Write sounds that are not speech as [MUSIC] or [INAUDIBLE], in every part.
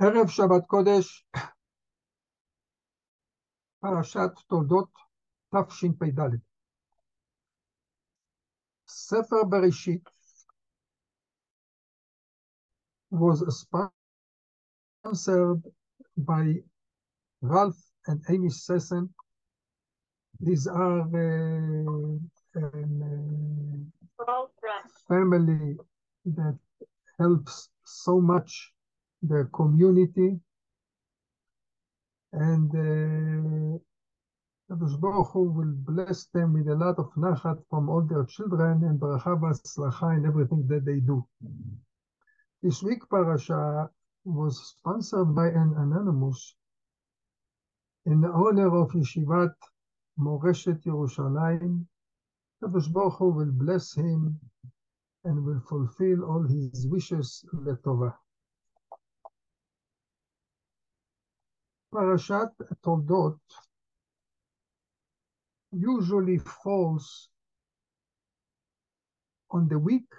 ערב שבת קודש, פרשת תולדות תשפ"ד. ספר בראשית was sponsored by Ralph and Amy Sesson. These are uh, an, uh, family that helps so much the community and uh, Kadosh Baruch Hu will bless them with a lot of nachat from all their children and bracha v'atzlacha in everything that they do. This week parasha was sponsored by an anonymous in the honor of Yeshivat Moreshet Yerushalayim. Kadosh Baruch Hu will bless him and will fulfill all his wishes letovah. Parashat Toldot usually falls on the week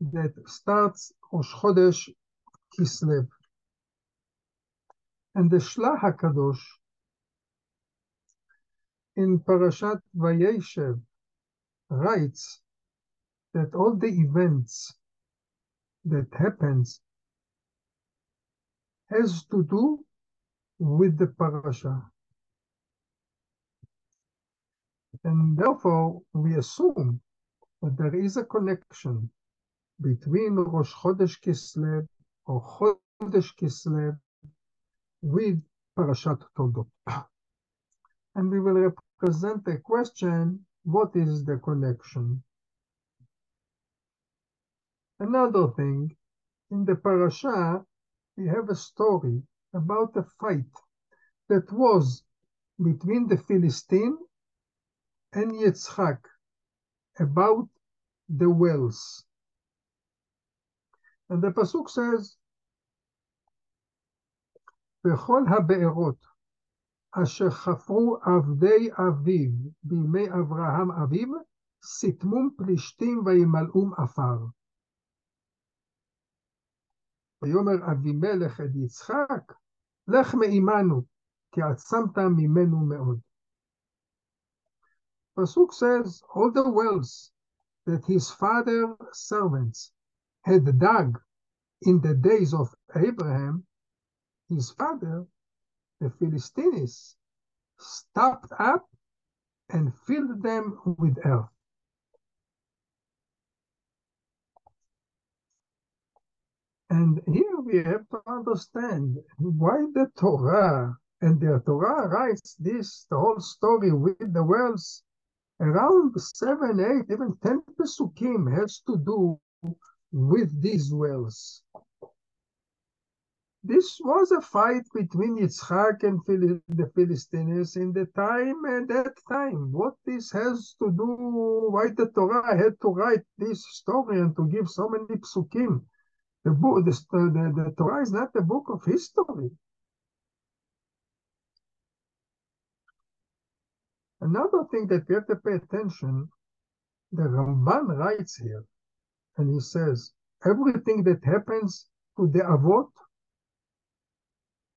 that starts Rosh Chodesh Kislev. And the Shlah HaKadosh in Parashat Vayeshev writes that all the events that happens has to do with the parasha. And therefore, we assume that there is a connection between Rosh Chodesh Kislev or Chodesh Kislev with Parashat Toldot. [CLEARS THROAT] And we will represent the question, what is the connection? Another thing, in the parasha, we have a story about a fight that was between the Philistine and Yitzchak about the wells. And the Pasuk says, בכל הבארות אשר חפרו עבדי אביו בימי אברהם אביו, סתמום פלישתים וימלאום עפר. ויאמר אבימלך את יצחק, לך מעמנו, כי עצמת ממנו מאוד. Pasuk says, all the wells that his father's servants had dug in the days of Abraham, his father, the Philistines, stopped up and filled them with earth. And here we have to understand why the Torah and the Torah writes this, the whole story with the wells, around seven, eight, even ten pesukim has to do with these wells. This was a fight between Yitzchak and Phil the Philistines in the time and that time. What this has to do, why the Torah had to write this story and to give so many psukim the book, the, the, the Torah is not a book of history. Another thing that we have to pay attention, the Ramban writes here, and he says, everything that happens to the Avot,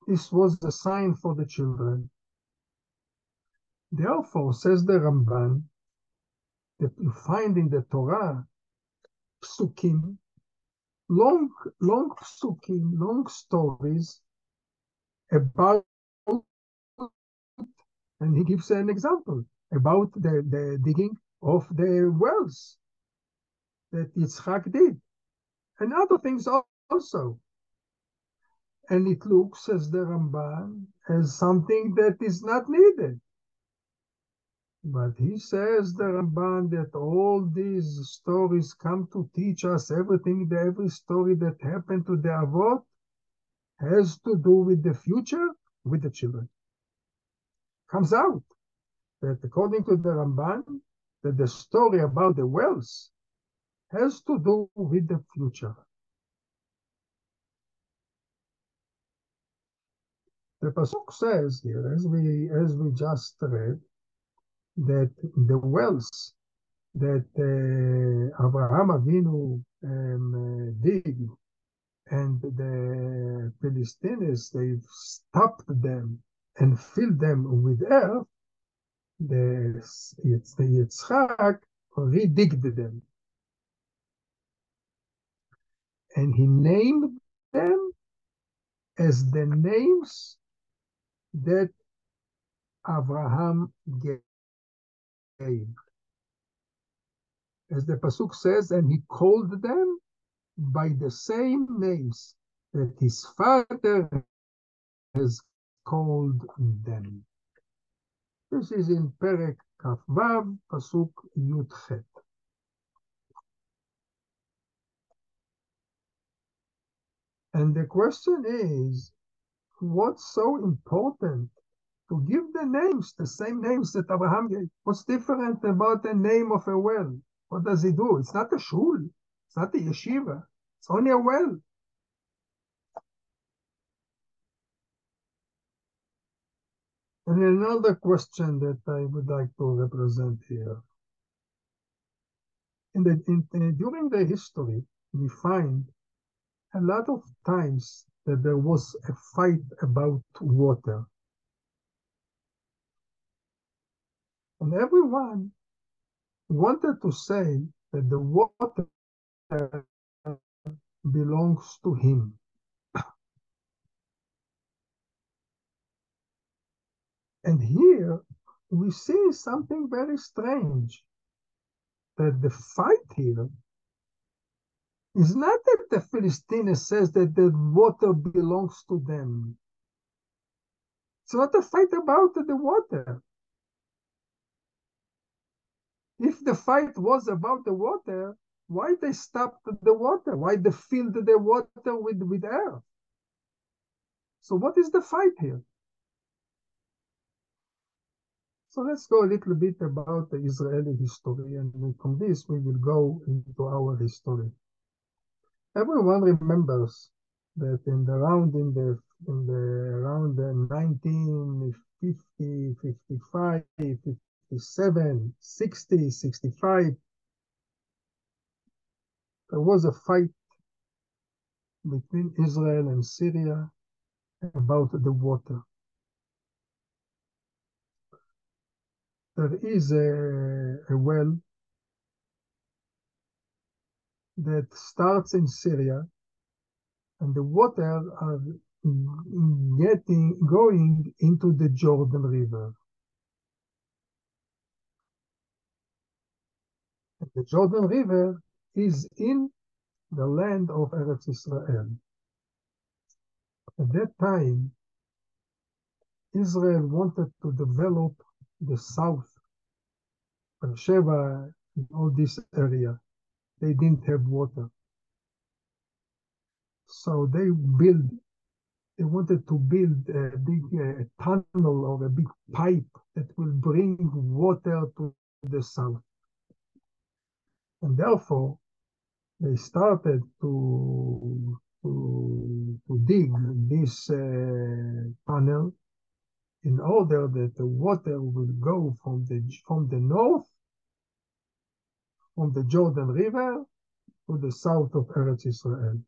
this was the sign for the children. Therefore, says the Ramban, that you find in the Torah psukim long, long psukim, long stories about, and he gives an example about the, the digging of the wells that Yitzchak did, and other things also. And it looks as the Ramban as something that is not needed. But he says, the Ramban, that all these stories come to teach us everything, that every story that happened to the Avot has to do with the future, with the children. Comes out that according to the Ramban, that the story about the wells has to do with the future. The pasuk says here, as we as we just read, that the wells that uh, Abraham Avinu um, uh, dig and the Philistines, they've stopped them and filled them with earth, the, it's the Yitzchak redigged them. And he named them as the names that Abraham gave. As the Pasuk says, and he called them by the same names that his father has called them. This is in Perek Kafvav, Pasuk Yudchet. And the question is, what's so important to give the names, the same names that Abraham gave? What's different about the name of a well? What does he do? It's not a shul. It's not a yeshiva. It's only a well. And another question that I would like to represent here. In the, in, in, during the history, we find a lot of times that there was a fight about water. And everyone wanted to say that the water belongs to him. [CLEARS THROAT] And here we see something very strange that the fight here is not that the Philistines says that the water belongs to them. It's not a fight about the water. If the fight was about the water, why they stopped the water? Why they filled the water with, with air? So what is the fight here? So let's go a little bit about the Israeli history, and from this we will go into our history. Everyone remembers that in the round in the in the around the uh, 1950, 55, 57, 60, 65, there was a fight between Israel and Syria about the water. There is a, a well that starts in Syria and the water are getting going into the Jordan River. And the Jordan River is in the land of Eretz Israel. At that time, Israel wanted to develop the south, Beersheba, and all this area. They didn't have water. So they built, they wanted to build a big tunnel or a big pipe that will bring water to the south. And therefore, they started to, to, to dig this uh, tunnel in order that the water will go from the, from the north, from the Jordan River, to the south of Eretz Israel.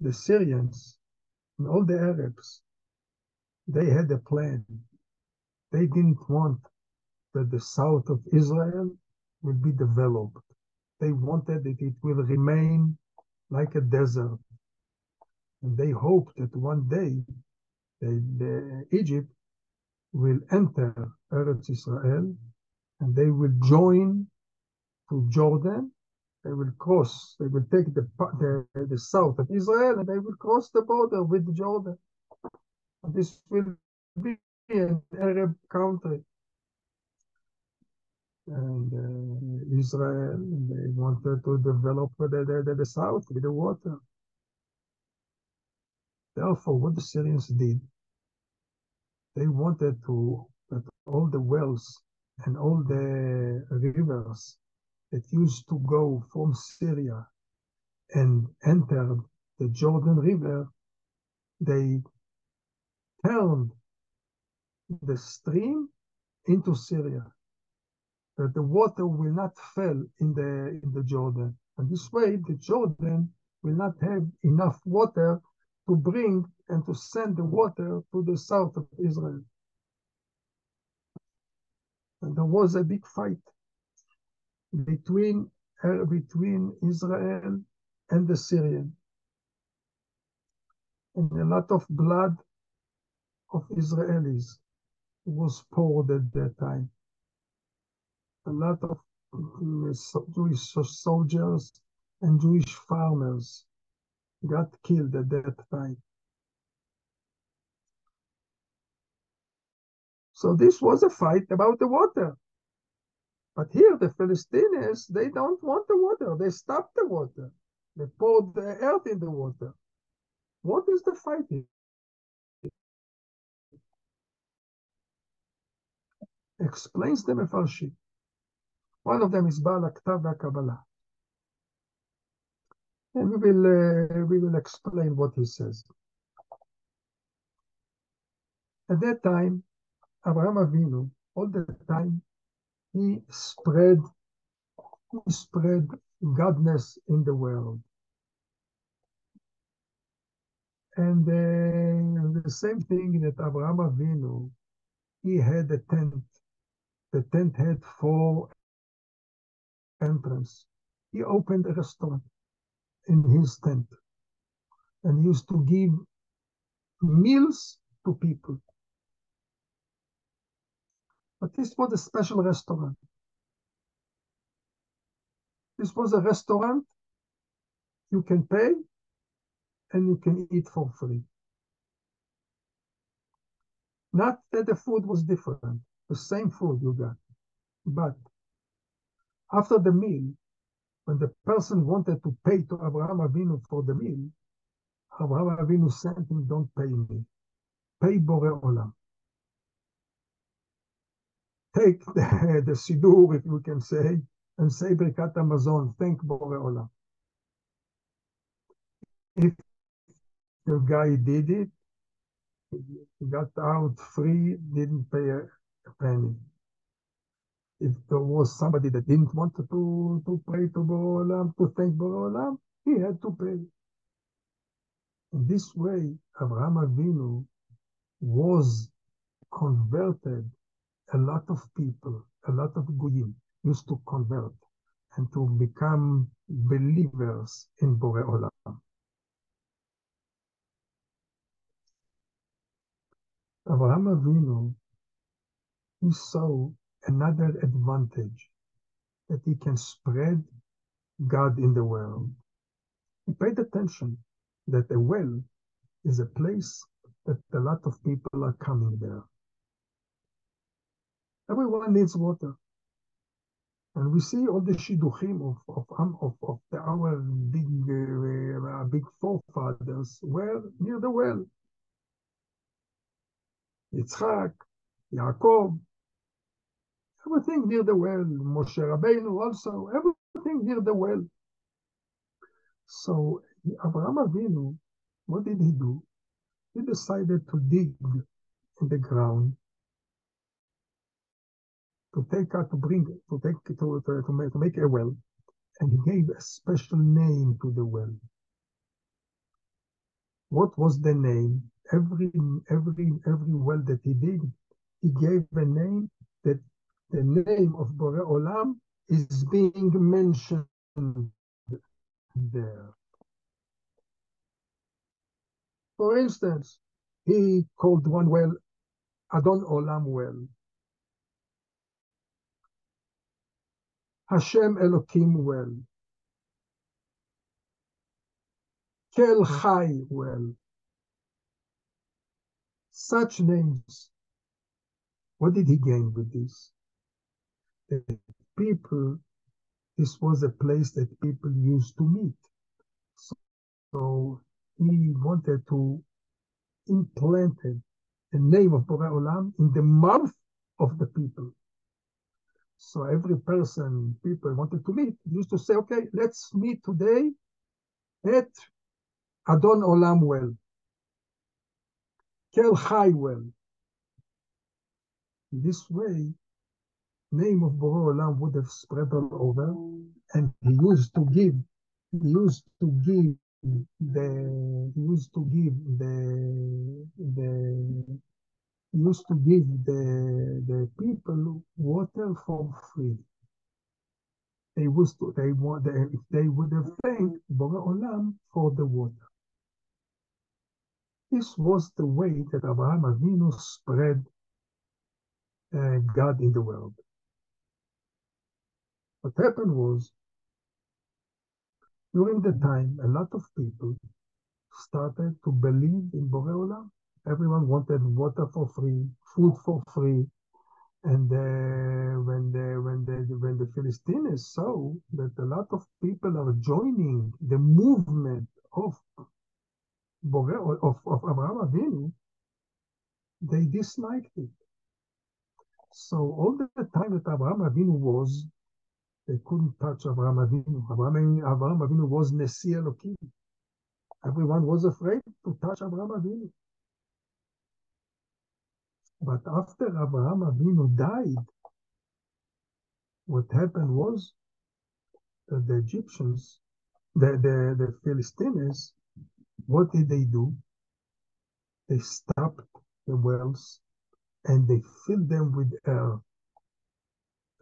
The Syrians and all the Arabs, they had a plan. They didn't want that the south of Israel will be developed. They wanted that it will remain like a desert. And they hoped that one day the, Egypt will enter Eretz Israel and they will join to Jordan. They will cross, they will take the, the, the south of Israel and they will cross the border with Jordan. And this will be an Arab country. And uh, Israel, they wanted to develop the, the, the south with the water. Therefore, what the Syrians did, they wanted to that all the wells and all the rivers that used to go from Syria and entered the Jordan River, they turned the stream into Syria, that the water will not fall in the in the Jordan. And this way, the Jordan will not have enough water to bring and to send the water to the south of Israel. And there was a big fight between, uh, between Israel and the Syrian. And a lot of blood of Israelis was poured at that time. A lot of uh, Jewish soldiers and Jewish farmers got killed at that time. So this was a fight about the water. But here the Palestinians, they don't want the water. They stop the water. They pour the earth in the water. What is the fight here? Explains the Mefarshim. One of them is Baal Aktav Kabbalah. And we will, uh, we will explain what he says. At that time, Abraham Avinu, all the time, he spread, he spread godness in the world. And uh, the same thing that Abraham Avinu, he had a tent. The tent had four entrance. He opened a restaurant in his tent and used to give meals to people. But this was a special restaurant. This was a restaurant you can pay and you can eat for free. Not that the food was different, the same food you got, but after the meal, when the person wanted to pay to Abraham Avinu for the meal, Abraham Avinu sent him, don't pay me, pay Bore Olam. Take [LAUGHS] the, the Siddur, if you can say, and say Birkat Hamazon, thank Bore Olam. If the guy did it, he got out free, didn't pay a penny if there was somebody that didn't want to, to pay to Bore Olam, to um, thank Bore Olam, um, he had to pay. In this way, Abraham Avinu was converted. A lot of people, a lot of Goyim used to convert and to become believers in Bore. Abraham Avinu, he saw another advantage that he can spread God in the world. He paid attention that a well is a place that a lot of people are coming there. Everyone needs water. And we see all the shidduchim of, of, of, of the, our big, uh, big forefathers were near the well. Yitzchak, Yaakov, everything near the well. Moshe Rabbeinu also, everything near the well. So Abraham Avinu, what did he do? He decided to dig in the ground to take out, to bring, to take, to, to, to, make, to make a well, and he gave a special name to the well. What was the name? Every every every well that he did, he gave a name that the name of Bore Olam is being mentioned there. For instance, he called one well Adon Olam well. Hashem Elokim well. Kel Chai well. Such names. What did he gain with this? That people, this was a place that people used to meet. So, so he wanted to implant the name of Bore Olam in the mouth of the people. So every person people wanted to meet used to say, okay, let's meet today at Adon Olam well, Kel Chai well. This way, name of Borei Olam would have spread all over, and he used to give, he used to give the, he used to give the, the, he used to give the, the people water for free. They was to, they want, they, if they would have thanked Borei Olam for the water. This was the way that Abraham Avinu spread uh, God in the world. What happened was, during the time, a lot of people started to believe in Borei Olam. Everyone wanted water for free, food for free, and uh, when the when the when the Philistines saw that a lot of people are joining the movement of Borei, of, of Abraham Avinu, they disliked it. So all the time that Abraham Avinu was, they couldn't touch Abraham Avinu. Abraham, Abraham Avinu was Nesi Elokim. Everyone was afraid to touch Abraham Avinu. But after Abraham Avinu died, what happened was that the Egyptians, the, the, the Philistines, what did they do? They stopped the wells and they filled them with air.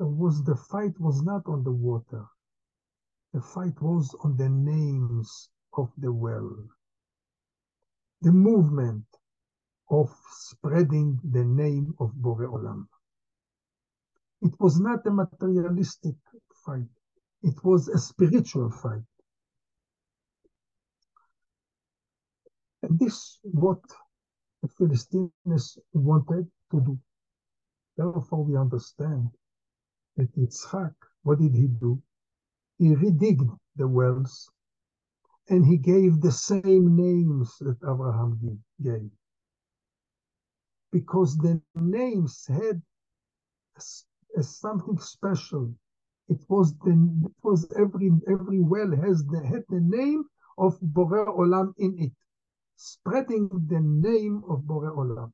Was the fight was not on the water. The fight was on the names of the well. The movement of spreading the name of Borei Olam. It was not a materialistic fight. It was a spiritual fight. And this what the Philistines wanted to do. Therefore, we understand that Yitzhak, what did he do? He redigged the wells and he gave the same names that Abraham gave. Because the names had something special. It was the it was every every well has the had the name of Borei Olam in it, spreading the name of Borei Olam.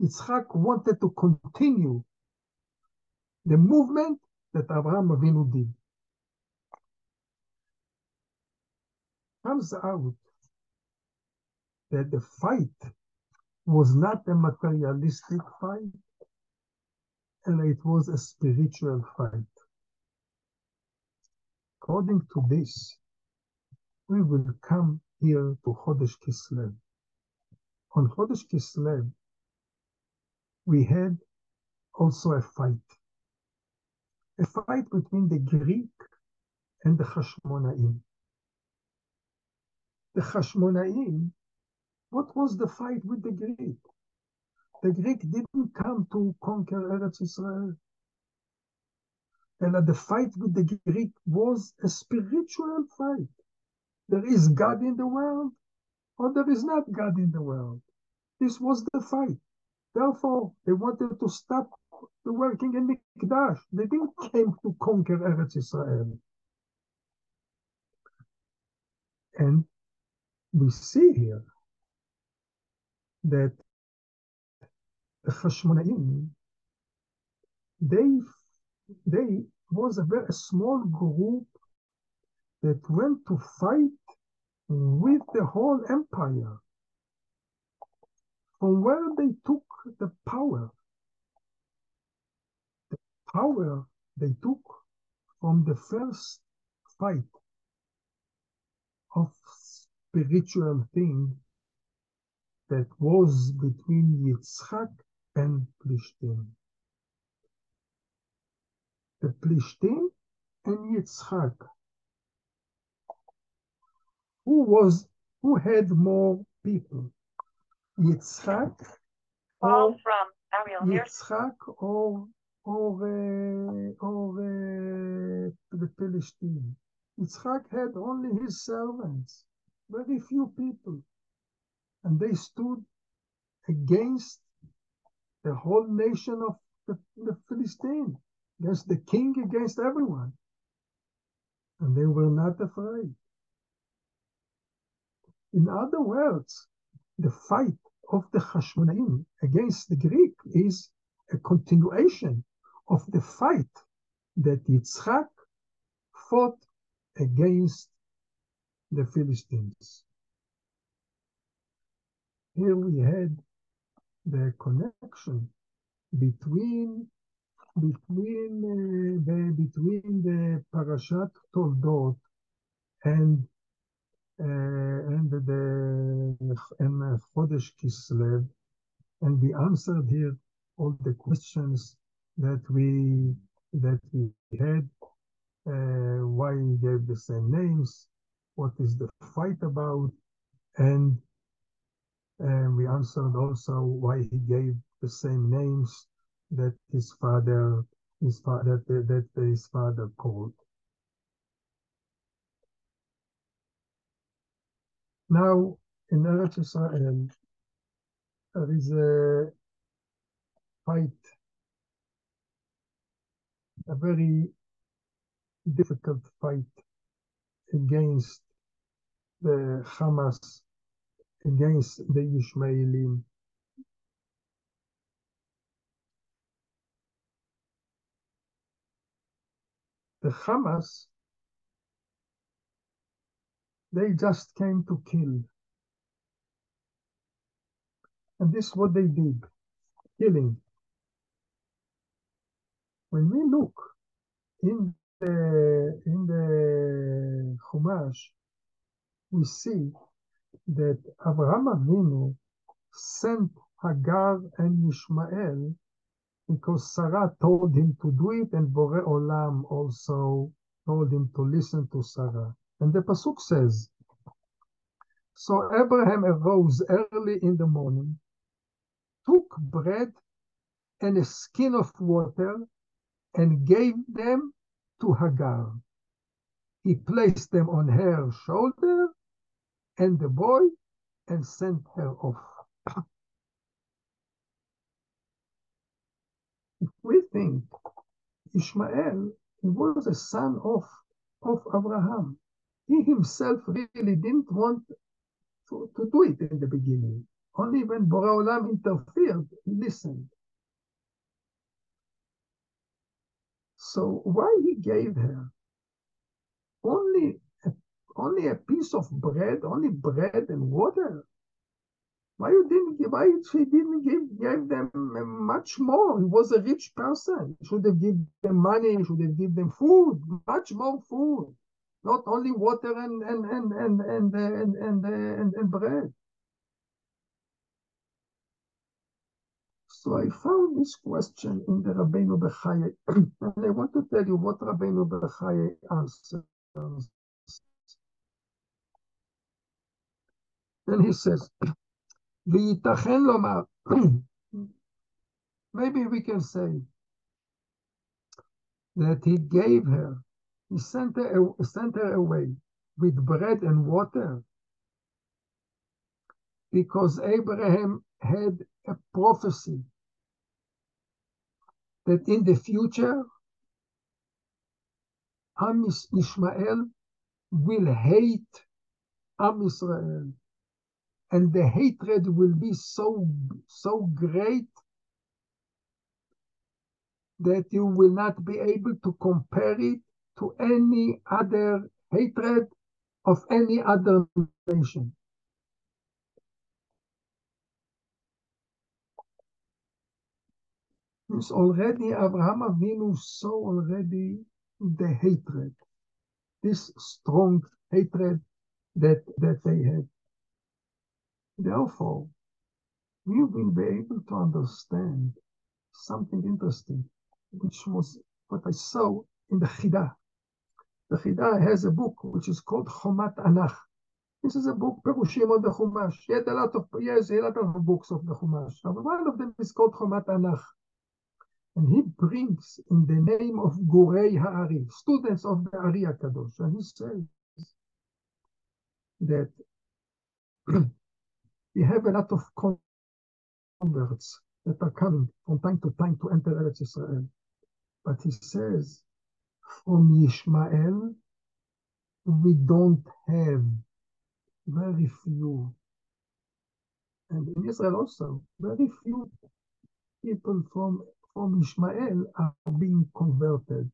Yitzhak wanted to continue the movement that Abraham Avinu did. Comes out that the fight was not a materialistic fight, and it was a spiritual fight. According to this, we will come here to Chodesh Kislev. On Chodesh Kislev, we had also a fight. A fight between the Greek and the Hashmonaim. The Hashmonaim, what was the fight with the Greek? The Greek didn't come to conquer Eretz Israel. And the fight with the Greek was a spiritual fight. There is God in the world, or there is not God in the world. This was the fight. Therefore, they wanted to stop the working in Mikdash. They didn't came to conquer Eretz Israel. And we see here that the Hashmonaim, they, they was a very small group that went to fight with the whole empire from where they took the power. Power they took from the first fight of spiritual thing that was between Yitzhak and Plishtim. The Plishtim and Yitzhak. Who was who had more people? Yitzhak Call from Ariel. Yitzhak or or uh, the Philistine. Yitzhak had only his servants, very few people, and they stood against the whole nation of the, the Philistine, against the king, against everyone, and they were not afraid. In other words, the fight of the Hashmonaim against the Greek is a continuation of the fight that Yitzchak fought against the Philistines. Here we had the connection between between uh, the between the Parashat Toldot and uh, and the and Chodesh Kislev, and we answered here all the questions that we that we had. Uh, why he gave the same names? What is the fight about? And and we answered also why he gave the same names that his father his father that, that his father called. Now in Eretz Israel there is a fight, a very difficult fight against the Hamas, against the Ishmaelim. The Hamas, they just came to kill. And this is what they did, killing. When we look in the, in the Chumash, we see that Abraham Avinu sent Hagar and Ishmael because Sarah told him to do it, and Bore Olam also told him to listen to Sarah. And the Pasuk says, So Abraham arose early in the morning, took bread and a skin of water, and gave them to Hagar. He placed them on her shoulder and the boy and sent her off. if we think Ishmael, he was a son of, of Abraham. He himself really didn't want to, to do it in the beginning. Only when Borei Olam interfered, he listened. So why he gave her only a, only a piece of bread, only bread and water? Why you didn't give? Why she didn't give gave them much more? He was a rich person. He should have given them money. He should have given them food, much more food, not only water and and and and and and and, and, and bread. So I found this question in the Rabbeinu Bechaye, [CLEARS THROAT] and I want to tell you what Rabbeinu Bechaye answers. And he says, lomar." [CLEARS THROAT] Maybe we can say that he gave her, he sent her, sent her away with bread and water, because Abraham had a prophecy that in the future, Am Ishmael will hate Am Israel. And the hatred will be so, so great that you will not be able to compare it to any other hatred of any other nation. Already Abraham Avinu saw already the hatred, this strong hatred that, that they had. Therefore, we will be able to understand something interesting, which was what I saw in the Chida. The Chida has a book which is called Chomat Anach. This is a book, Perushim on the Chumash. He had a lot of, yes, a lot of books of the Chumash. One of them is called Chomat Anach. And he brings in the name of Gurei Ha'ari, students of the Ari Kadosh, and he says that [CLEARS THROAT] we have a lot of converts that are coming from time to time to enter Eretz Israel. But he says, from Ishmael, we don't have very few. And in Israel also, very few people from from Ishmael are being converted.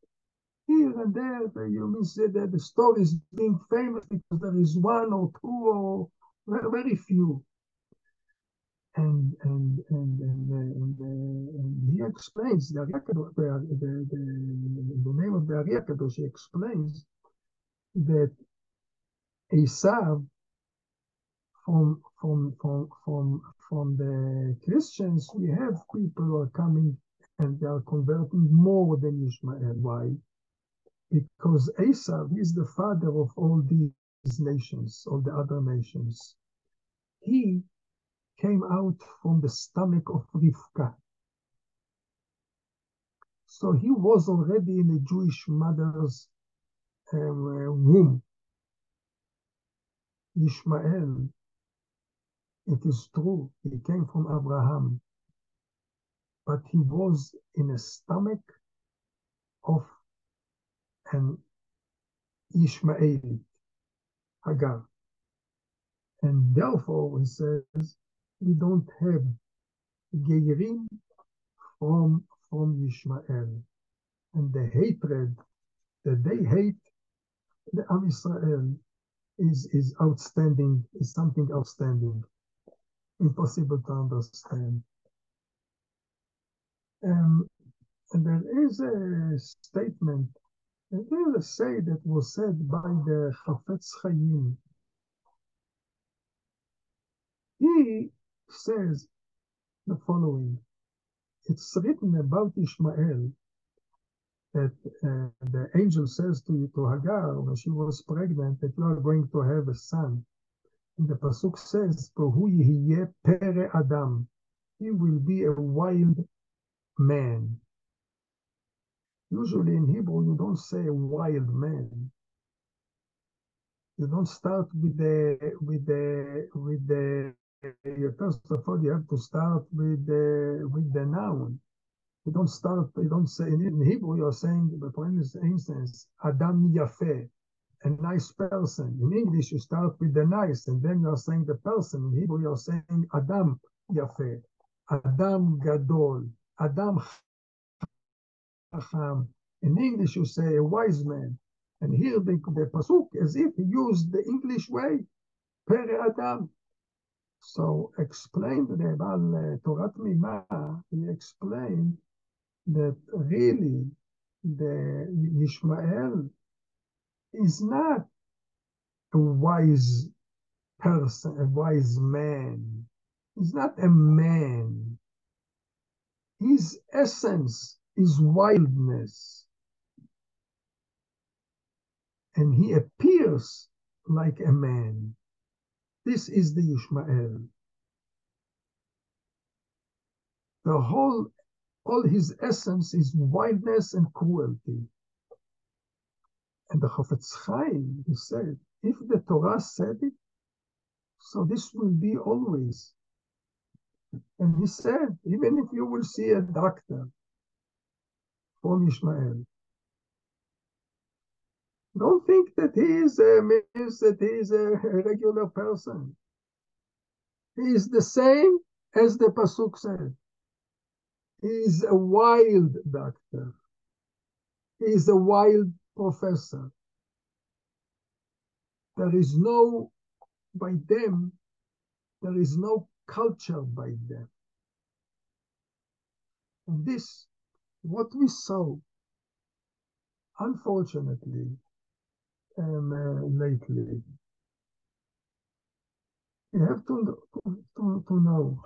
Here and there, you may say that the story is being famous because there is one or two or very few. And and and and, uh, and, uh, and he explains the, the, the, the, name of the Ari Kadosh, he explains that Esav from from from from from the Christians, we have people who are coming and they are converting more than Ishmael. Why? Because Esav is the father of all these nations, all the other nations. He came out from the stomach of Rivka. So he was already in a Jewish mother's um, womb. Ishmael it is true, he came from Abraham, but he was in the stomach of an Ishmaeli, Hagar. And therefore, he says, we don't have Geirim from, from Ishmael. And the hatred that they hate the Am Israel is, is outstanding, is something outstanding impossible to understand. Um, and there is a statement, there is a say that was said by the Chafetz Chaim. He says the following. It's written about Ishmael that uh, the angel says to, to Hagar when she was pregnant that you are going to have a son And the pasuk says, "Pohu pere adam." He will be a wild man. Usually in Hebrew, you don't say wild man. You don't start with the with the with the. First of all, you have to start with the with the noun. You don't start. You don't say in, Hebrew. You're saying, for instance, Adam Yafeh a nice person. In English, you start with the nice, and then you're saying the person. In Hebrew, you're saying Adam Yafe, Adam Gadol, Adam Chacham. In English, you say a wise man. And here the, the Pasuk, as if he used the English way, Pere Adam. So explained the Baal uh, Torah Temimah, he explained that really the Ishmael is not a wise person, a wise man. He's not a man. His essence is wildness. And he appears like a man. This is the Ishmael. The whole, all his essence is wildness and cruelty. And the Chofetz Chaim, he said, if the Torah said it, so this will be always. And he said, even if you will see a doctor from Ishmael, don't think that he is a, means that he is a regular person. He is the same as the Pasuk said. He is a wild doctor. He is a wild professor. There is no, by them, there is no culture by them. And this, what we saw, unfortunately, um, uh, lately, you have to, to, to know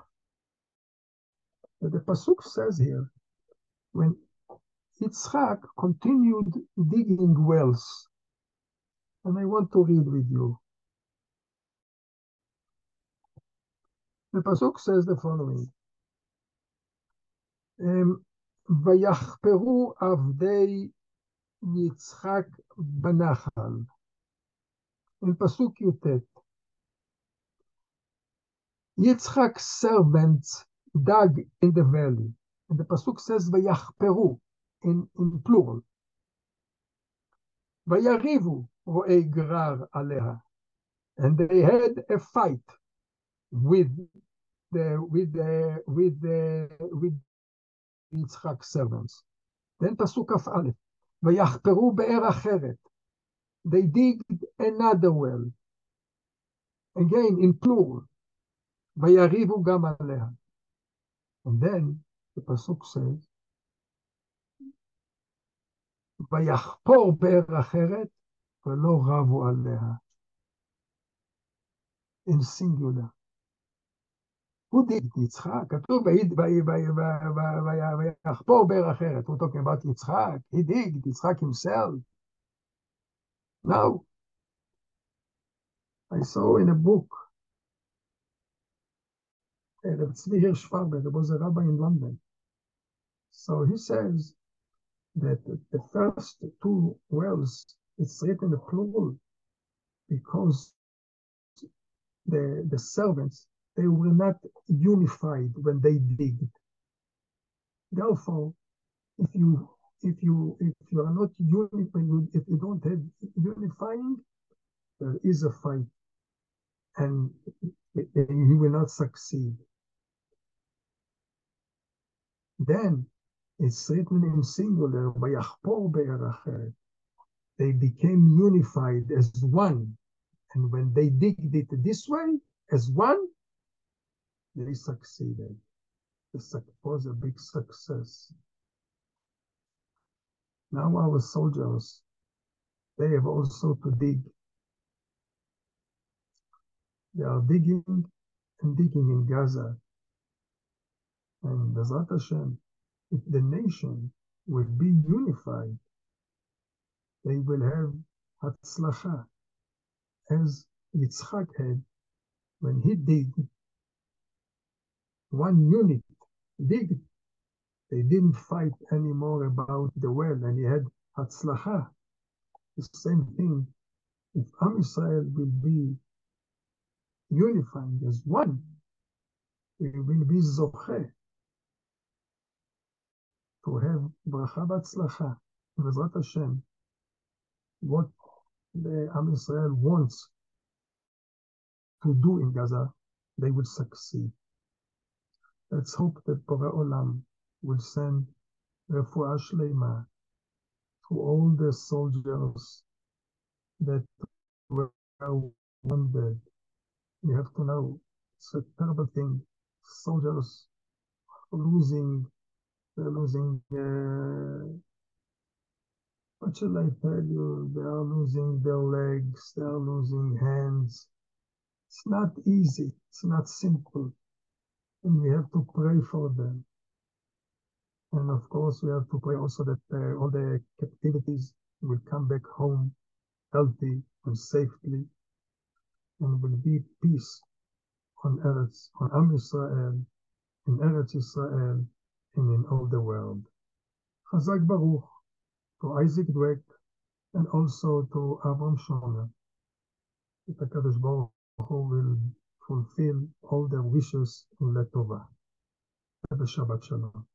that the Pasuk says here, when Yitzchak continued digging wells. And I want to read with you. The Pasuk says the following. ויחפרו עבדי יצחק בנחל. In Pasuk Yutet. Yitzchak's servants dug in the valley. And the Pasuk says, ויחפרו in, in plural. ויריבו רועי גרר עליה. And they had a fight with the with the with the with Yitzchak servants. Then Pasuk כ"א, ויחפרו באר אחרת. They digged another well. Again, in plural. ויריבו גם עליה. And then the Pasuk says, ויחפור באר אחרת, ולא רבו עליה. In singular. הוא דיג את יצחק, כתוב ויחפור באר אחרת, הוא talking about יצחק, he digged יצחק himself. Now, I saw in a book, Reb Tzvi Hirschfarber, there was a rabbi in London. So he says that the first two wells, it's written in plural because the, the servants, they were not unified when they digged. Therefore, if you if you if you are not unifying, if you don't have unifying, there is a fight, and you will not succeed. Then it's written in singular, they became unified as one. And when they digged it this way, as one, they succeeded. It was a big success. Now our soldiers, they have also to dig. They are digging and digging in Gaza. And Bezrat Hashem, if the nation will be unified, they will have Hatzlacha, as Yitzchak had when he digged one unit, digged. They didn't fight anymore about the well, and he had Hatzlacha. The same thing, if Am Israel will be unifying as one, we will be Zocheh to have bracha v'atzlacha, Bezrat Hashem, what the Am Israel wants to do in Gaza, they will succeed. Let's hope that Bore Olam will send refuah shleima to all the soldiers that were wounded. We have to know it's a terrible thing. Soldiers losing they're losing, uh, what shall I tell you? They are losing their legs, they are losing hands. It's not easy, it's not simple. And we have to pray for them. And of course, we have to pray also that uh, all the captivities will come back home healthy and safely, and will be peace on earth, on Am Israel, in Eretz Israel, and in all the world. Chazak Baruch to Isaac Dweck and also to Avram Shomer. That HaKadosh Baruch Hu will fulfill all their wishes in Letova. Have a Shabbat Shalom.